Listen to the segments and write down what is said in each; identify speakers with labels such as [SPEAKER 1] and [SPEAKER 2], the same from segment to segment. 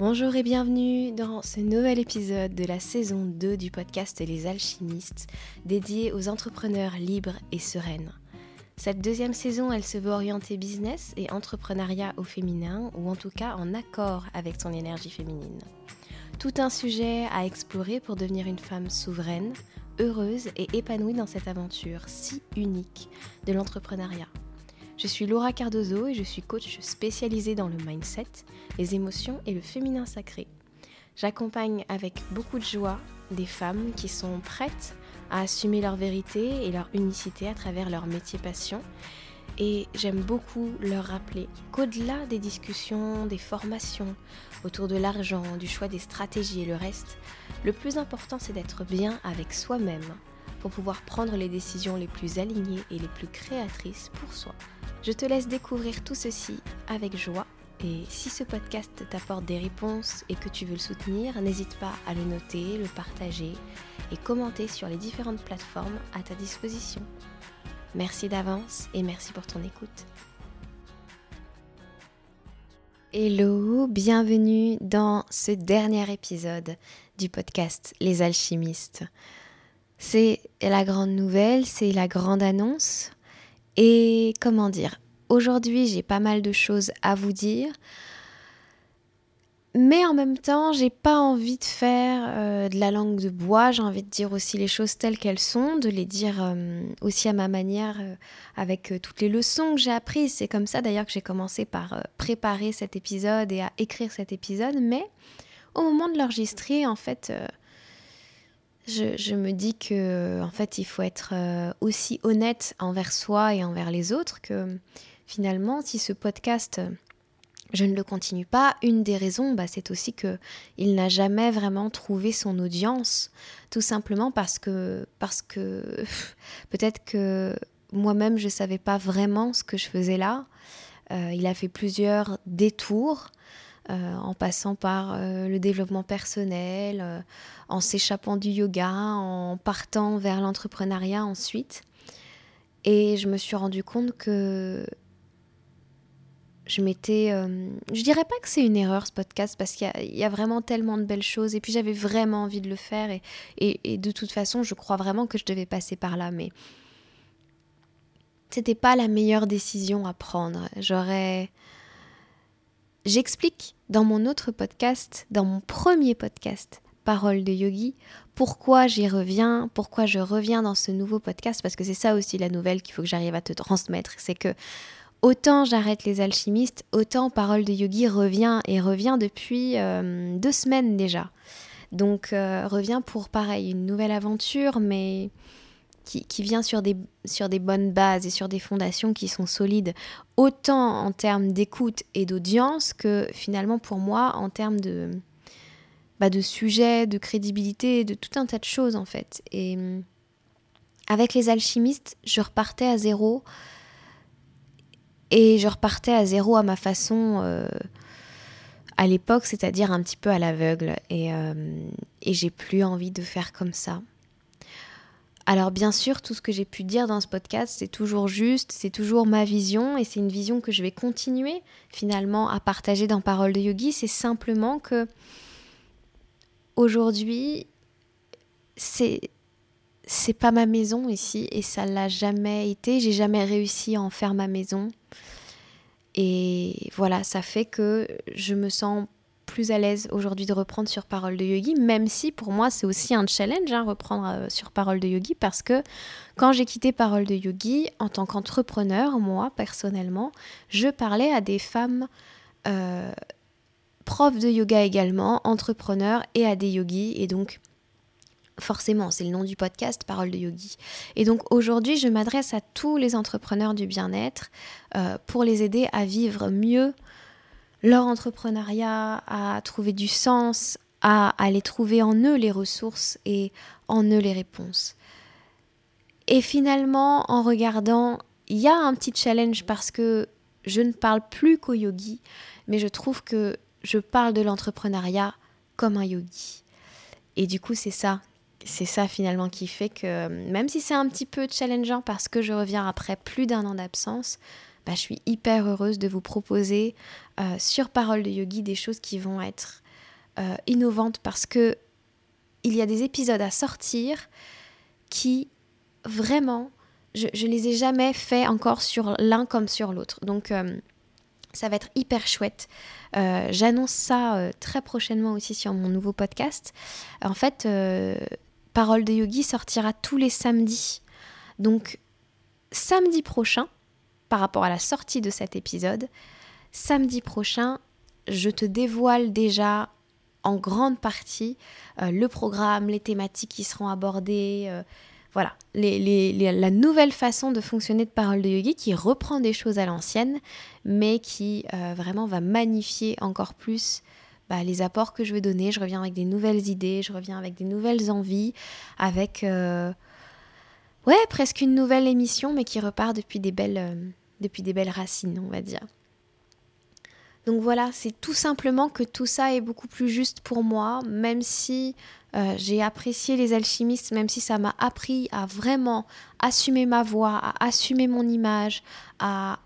[SPEAKER 1] Bonjour et bienvenue dans ce nouvel épisode de la saison 2 du podcast Les Alchimistes, dédié aux entrepreneurs libres et sereines. Cette deuxième saison, elle se veut orienter business et entrepreneuriat au féminin, ou en tout cas en accord avec son énergie féminine. Tout un sujet à explorer pour devenir une femme souveraine, heureuse et épanouie dans cette aventure si unique de l'entrepreneuriat. Je suis Laura Cardozo et je suis coach spécialisée dans le mindset, les émotions et le féminin sacré. J'accompagne avec beaucoup de joie des femmes qui sont prêtes à assumer leur vérité et leur unicité à travers leur métier passion. Et j'aime beaucoup leur rappeler qu'au-delà des discussions, des formations autour de l'argent, du choix des stratégies et le reste, le plus important c'est d'être bien avec soi-même pour pouvoir prendre les décisions les plus alignées et les plus créatrices pour soi. Je te laisse découvrir tout ceci avec joie et si ce podcast t'apporte des réponses et que tu veux le soutenir, n'hésite pas à le noter, le partager et commenter sur les différentes plateformes à ta disposition. Merci d'avance et merci pour ton écoute. Hello, bienvenue dans ce dernier épisode du podcast Les alchimistes. C'est la grande nouvelle, c'est la grande annonce. Et comment dire, aujourd'hui j'ai pas mal de choses à vous dire. Mais en même temps, j'ai pas envie de faire euh, de la langue de bois, j'ai envie de dire aussi les choses telles qu'elles sont, de les dire euh, aussi à ma manière euh, avec toutes les leçons que j'ai apprises. C'est comme ça d'ailleurs que j'ai commencé par préparer cet épisode et à écrire cet épisode. Mais au moment de l'enregistrer, en fait, je, me dis que en fait il faut être euh, aussi honnête envers soi et envers les autres que finalement si ce podcast je ne le continue pas, une des raisons bah, c'est aussi que il n'a jamais vraiment trouvé son audience tout simplement parce que parce que peut-être que moi-même je savais pas vraiment ce que je faisais là. Euh, il a fait plusieurs détours euh, en passant par euh, le développement personnel, euh, en s'échappant du yoga, en partant vers l'entrepreneuriat ensuite. Et je me suis rendu compte que je m'étais... je dirais pas que c'est une erreur ce podcast parce qu'il y, a vraiment tellement de belles choses et puis j'avais vraiment envie de le faire et, et, de toute façon je crois vraiment que je devais passer par là mais c'était pas la meilleure décision à prendre. J'aurais J'explique dans mon autre podcast, dans mon premier podcast, Parole de Yogi, pourquoi j'y reviens, pourquoi je reviens dans ce nouveau podcast, parce que c'est ça aussi la nouvelle qu'il faut que j'arrive à te transmettre, c'est que autant j'arrête les alchimistes, autant Parole de Yogi revient et revient depuis euh, deux semaines déjà. Donc euh, revient pour pareil, une nouvelle aventure, mais qui, vient sur des, sur des bonnes bases et sur des fondations qui sont solides, autant en termes d'écoute et d'audience que finalement pour moi en termes de, bah de sujet, de crédibilité, de tout un tas de choses en fait. Et avec les alchimistes, je repartais à zéro et je repartais à zéro à ma façon. Euh, à l'époque, c'est-à-dire un petit peu à l'aveugle. Et, euh, et j'ai plus envie de faire comme ça. Alors bien sûr, tout ce que j'ai pu dire dans ce podcast, c'est toujours juste, c'est toujours ma vision et c'est une vision que je vais continuer finalement à partager dans Parole de Yogi. C'est simplement que aujourd'hui, c'est c'est pas ma maison ici et ça l'a jamais été. J'ai jamais réussi à en faire ma maison. Et voilà, ça fait que je me sens à l'aise aujourd'hui de reprendre sur Parole de Yogi, même si pour moi c'est aussi un challenge, hein, reprendre euh, sur Parole de Yogi, parce que quand j'ai quitté Parole de Yogi, en tant qu'entrepreneur, moi personnellement, je parlais à des femmes euh, profs de yoga également, entrepreneurs et à des yogis, et donc forcément, c'est le nom du podcast, Parole de Yogi. Et donc aujourd'hui, je m'adresse à tous les entrepreneurs du bien-être euh, pour les aider à vivre mieux leur entrepreneuriat, à trouver du sens, à aller trouver en eux les ressources et en eux les réponses. Et finalement, en regardant, il y a un petit challenge parce que je ne parle plus qu'au yogi, mais je trouve que je parle de l'entrepreneuriat comme un yogi. Et du coup, c'est ça. C'est ça finalement qui fait que même si c'est un petit peu challengeant parce que je reviens après plus d'un an d'absence, bah, je suis hyper heureuse de vous proposer euh, sur Parole de Yogi des choses qui vont être euh, innovante parce que il y a des épisodes à sortir qui vraiment, je, ne les ai jamais fait encore sur l'un comme sur l'autre. Donc euh, ça va être hyper chouette. J'annonce ça très prochainement aussi sur mon nouveau podcast. En fait, Parole de Yogi sortira tous les samedis. Donc samedi prochain, par rapport à la sortie de cet épisode, samedi prochain, je te dévoile déjà en grande partie euh, le programme, les thématiques qui seront abordées, euh, voilà, la nouvelle façon de fonctionner de Parole de Yogi qui reprend des choses à l'ancienne, mais qui euh, vraiment va magnifier encore plus bah, les apports que je vais donner. Je reviens avec des nouvelles idées, je reviens avec des nouvelles envies, avec ouais, presque une nouvelle émission, mais qui repart depuis des belles, depuis des belles racines, on va dire. Donc voilà, c'est tout simplement que tout ça est beaucoup plus juste pour moi, même si euh, j'ai apprécié les alchimistes, même si ça m'a appris à vraiment assumer ma voix, à assumer mon image, à,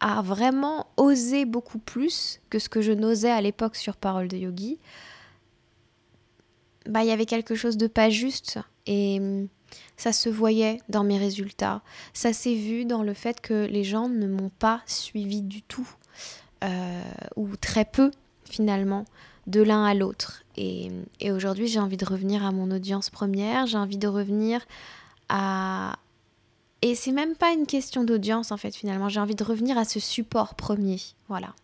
[SPEAKER 1] à vraiment oser beaucoup plus que ce que je n'osais à l'époque sur Parole de Yogi. Bah, il y avait quelque chose de pas juste et ça se voyait dans mes résultats. Ça s'est vu dans le fait que les gens ne m'ont pas suivi du tout euh, ou très peu finalement, de l'un à l'autre. Et, aujourd'hui, j'ai envie de revenir à mon audience première, j'ai envie de revenir à... Et c'est même pas une question d'audience en fait finalement, j'ai envie de revenir à ce support premier. Voilà.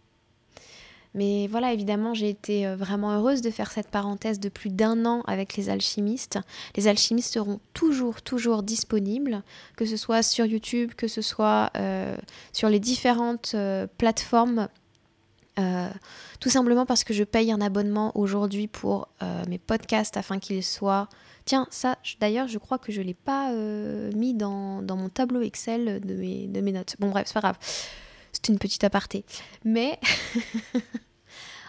[SPEAKER 1] Mais voilà, évidemment, j'ai été euh, vraiment heureuse de faire cette parenthèse de plus d'un an avec les alchimistes. Les alchimistes seront toujours, toujours disponibles, que ce soit sur YouTube, que ce soit euh, sur les différentes plateformes euh, tout simplement parce que je paye un abonnement aujourd'hui pour mes podcasts afin qu'ils soient... Tiens, ça, d'ailleurs, je crois que je ne l'ai pas mis dans, dans, mon tableau Excel de mes, de mes notes. Bon, bref, c'est pas grave. Une petite aparté. Mais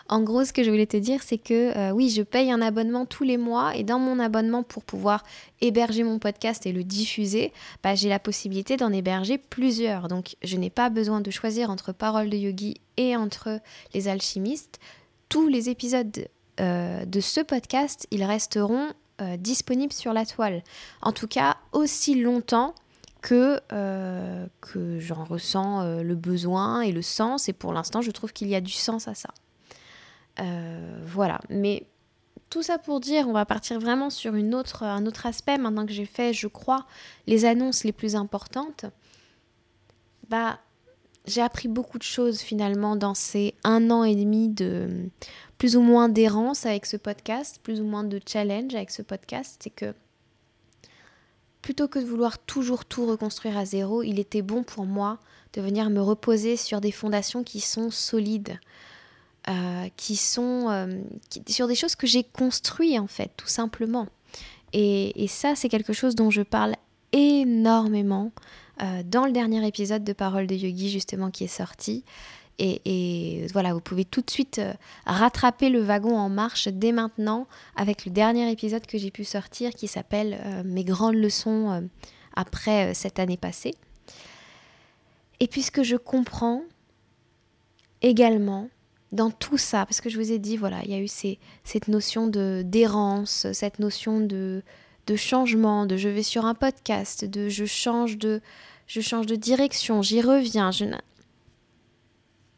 [SPEAKER 1] En gros, ce que je voulais te dire, c'est que euh, oui, je paye un abonnement tous les mois et dans mon abonnement, pour pouvoir héberger mon podcast et le diffuser, bah, j'ai la possibilité d'en héberger plusieurs. Donc, je n'ai pas besoin de choisir entre Parole de Yogi et entre les alchimistes. Tous les épisodes euh, de ce podcast, ils resteront euh, disponibles sur la toile. En tout cas, aussi longtemps que, que j'en ressens le besoin et le sens. Et pour l'instant, je trouve qu'il y a du sens à ça. Euh, voilà, mais tout ça pour dire, on va partir vraiment sur une autre, un autre aspect maintenant que j'ai fait, je crois, les annonces les plus importantes. Bah, j'ai appris beaucoup de choses finalement dans ces un an et demi de plus ou moins d'errance avec ce podcast, plus ou moins de challenge avec ce podcast. C'est que plutôt que de vouloir toujours tout reconstruire à zéro, il était bon pour moi de venir me reposer sur des fondations qui sont solides, euh, qui sont euh, sur des choses que j'ai construites en fait, tout simplement. Et, ça, c'est quelque chose dont je parle énormément euh, dans le dernier épisode de Parole de Yogi justement qui est sorti. Et, voilà, vous pouvez tout de suite rattraper le wagon en marche dès maintenant avec le dernier épisode que j'ai pu sortir qui s'appelle Mes grandes leçons après cette année passée. Et puisque je comprends également dans tout ça, parce que je vous ai dit, voilà, il y a eu cette notion de d'errance, cette notion de, de changement, de je vais sur un podcast, de je change de, je change de direction, j'y reviens. Je...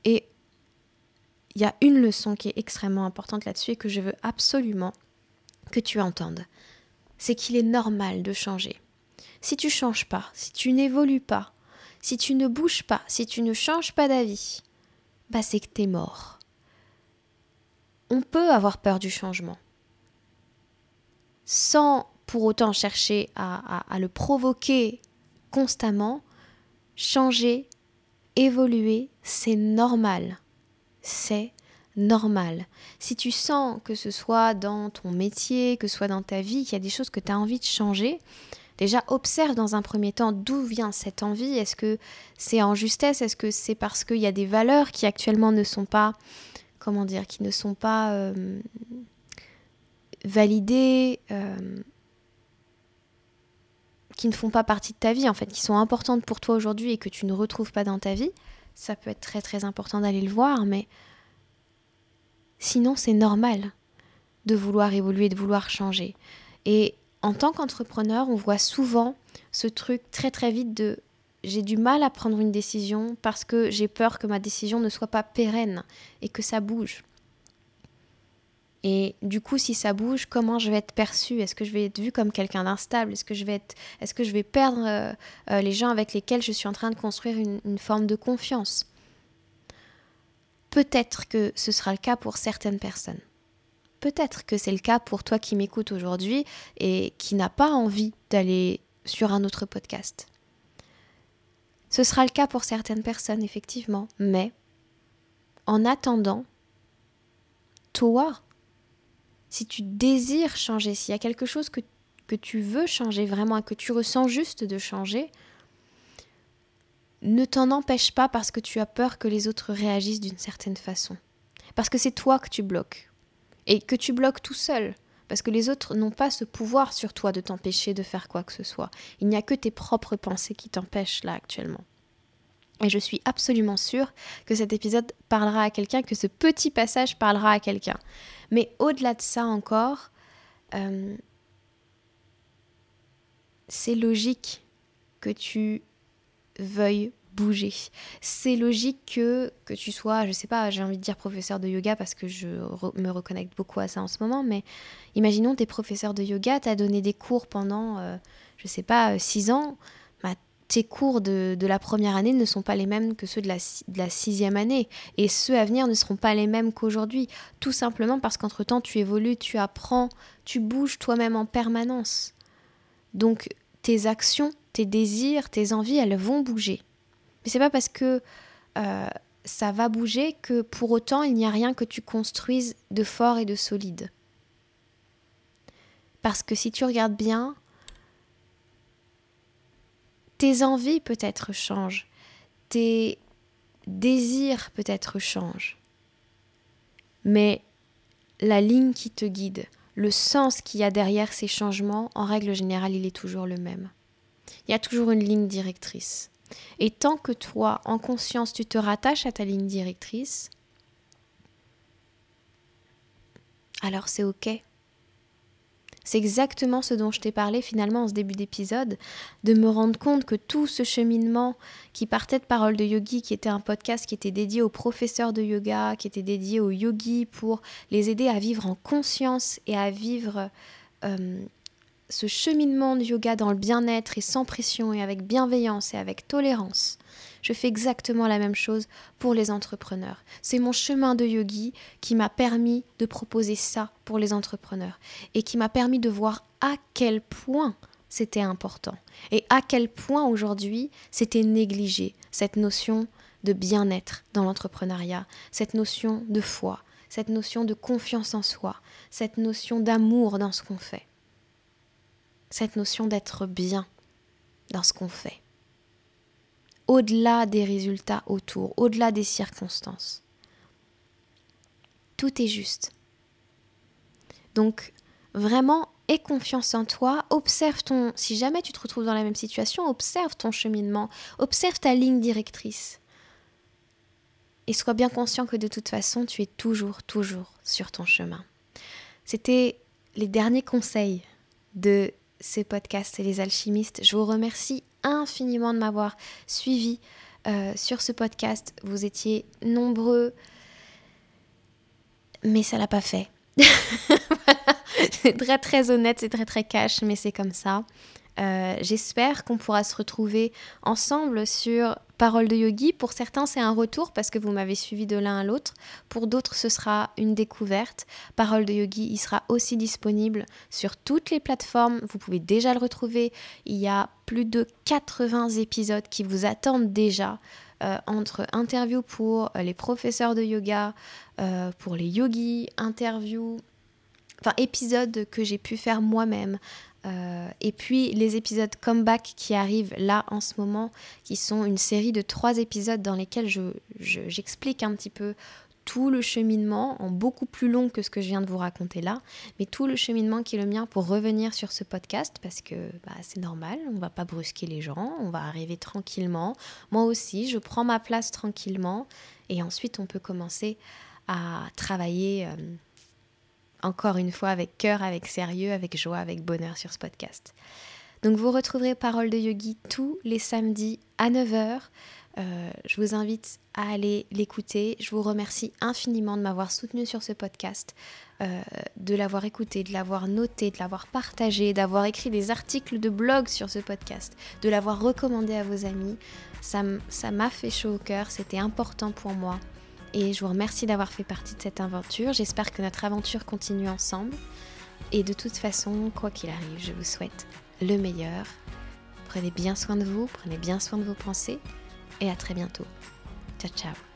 [SPEAKER 1] Et il y a une leçon qui est extrêmement importante là-dessus et que je veux absolument que tu entendes. C'est qu'il est normal de changer. Si tu changes pas, si tu n'évolues pas, si tu ne bouges pas, si tu ne changes pas d'avis, bah c'est que t'es mort on peut avoir peur du changement sans pour autant chercher à, le provoquer constamment, changer, évoluer, c'est normal. C'est normal. Si tu sens que ce soit dans ton métier, que ce soit dans ta vie, qu'il y a des choses que tu as envie de changer, déjà observe dans un premier temps d'où vient cette envie. Est-ce que c'est en justesse? Est-ce que c'est parce qu'il y a des valeurs qui actuellement ne sont pas comment dire, qui ne sont pas euh, validées, euh, qui ne font pas partie de ta vie, en fait, qui sont importantes pour toi aujourd'hui et que tu ne retrouves pas dans ta vie, ça peut être très très important d'aller le voir, mais Sinon, c'est normal de vouloir évoluer, de vouloir changer. Et en tant qu'entrepreneur, on voit souvent ce truc très très vite de j'ai du mal à prendre une décision parce que j'ai peur que ma décision ne soit pas pérenne et que ça bouge. Et du coup, si ça bouge, comment je vais être perçue? Est-ce que je vais être vue comme quelqu'un d'instable? Est-ce que je vais perdre euh, euh, les gens avec lesquels je suis en train de construire une forme de confiance? Peut-être que ce sera le cas pour certaines personnes. Peut-être que c'est le cas pour toi qui m'écoutes aujourd'hui et qui n'a pas envie d'aller sur un autre podcast. Ce sera le cas pour certaines personnes, effectivement, mais en attendant, toi, si tu désires changer, s'il y a quelque chose que, que tu veux changer vraiment et que tu ressens juste de changer, ne t'en empêche pas parce que tu as peur que les autres réagissent d'une certaine façon. Parce que c'est toi que tu bloques. Et que tu bloques tout seul. Parce que les autres n'ont pas ce pouvoir sur toi de t'empêcher de faire quoi que ce soit. Il n'y a que tes propres pensées qui t'empêchent là actuellement. Et je suis absolument sûre que cet épisode parlera à quelqu'un, que ce petit passage parlera à quelqu'un. Mais au-delà de ça encore, euh, c'est logique que tu veuille bouger. C'est logique que, que tu sois, je sais pas, j'ai envie de dire professeur de yoga parce que je me reconnecte beaucoup à ça en ce moment, mais imaginons tes professeurs de yoga, t'as donné des cours pendant, euh, je sais pas, euh, six ans, tes cours de, la première année ne sont pas les mêmes que ceux de la, de la sixième année, et ceux à venir ne seront pas les mêmes qu'aujourd'hui, tout simplement parce qu'entre-temps tu évolues, tu apprends, tu bouges toi-même en permanence. Donc tes actions tes désirs, tes envies, elles vont bouger. Mais c'est pas parce que euh, ça va bouger que pour autant il n'y a rien que tu construises de fort et de solide. Parce que si tu regardes bien, tes envies peut-être changent, tes désirs peut-être changent. Mais la ligne qui te guide, le sens qu'il y a derrière ces changements, en règle générale, il est toujours le même. Il y a toujours une ligne directrice. Et tant que toi, en conscience, tu te rattaches à ta ligne directrice, alors c'est OK. C'est exactement ce dont je t'ai parlé finalement en ce début d'épisode, de me rendre compte que tout ce cheminement qui partait de Paroles de Yogi, qui était un podcast qui était dédié aux professeurs de yoga, qui était dédié aux yogis pour les aider à vivre en conscience et à vivre euh, ce cheminement de yoga dans le bien-être et sans pression et avec bienveillance et avec tolérance, je fais exactement la même chose pour les entrepreneurs. C'est mon chemin de yogi qui m'a permis de proposer ça pour les entrepreneurs et qui m'a permis de voir à quel point c'était important et à quel point aujourd'hui c'était négligé cette notion de bien-être dans l'entrepreneuriat, cette notion de foi, cette notion de confiance en soi, cette notion d'amour dans ce qu'on fait cette notion d'être bien dans ce qu'on fait, au-delà des résultats autour, au-delà des circonstances. Tout est juste. Donc, vraiment, aie confiance en toi, observe ton, si jamais tu te retrouves dans la même situation, observe ton cheminement, observe ta ligne directrice. Et sois bien conscient que de toute façon, tu es toujours, toujours sur ton chemin. C'était les derniers conseils de ces podcasts et les alchimistes. Je vous remercie infiniment de m'avoir suivi euh, sur ce podcast. Vous étiez nombreux, mais ça l'a pas fait. C'est très très honnête, c'est très très cash, mais c'est comme ça. Euh, j'espère qu'on pourra se retrouver ensemble sur Parole de Yogi. Pour certains, c'est un retour parce que vous m'avez suivi de l'un à l'autre. Pour d'autres, ce sera une découverte. Parole de Yogi, il sera aussi disponible sur toutes les plateformes. Vous pouvez déjà le retrouver. Il y a plus de 80 épisodes qui vous attendent déjà. Euh, entre interviews pour les professeurs de yoga, euh, pour les yogis, interviews, enfin épisodes que j'ai pu faire moi-même, euh, et puis les épisodes comeback qui arrivent là en ce moment, qui sont une série de trois épisodes dans lesquels j'explique un petit peu tout le cheminement, en beaucoup plus long que ce que je viens de vous raconter là, mais tout le cheminement qui est le mien pour revenir sur ce podcast, parce que bah, c'est normal, on va pas brusquer les gens, on va arriver tranquillement. Moi aussi, je prends ma place tranquillement, et ensuite on peut commencer à travailler euh, encore une fois avec cœur, avec sérieux, avec joie, avec bonheur sur ce podcast. Donc vous retrouverez Parole de Yogi tous les samedis à 9h. Euh, je vous invite à aller l'écouter. Je vous remercie infiniment de m'avoir soutenu sur ce podcast, euh, de l'avoir écouté, de l'avoir noté, de l'avoir partagé, d'avoir écrit des articles de blog sur ce podcast, de l'avoir recommandé à vos amis. Ça m'a fait chaud au cœur, c'était important pour moi. Et je vous remercie d'avoir fait partie de cette aventure. J'espère que notre aventure continue ensemble. Et de toute façon, quoi qu'il arrive, je vous souhaite le meilleur. Prenez bien soin de vous, prenez bien soin de vos pensées et à très bientôt. Ciao ciao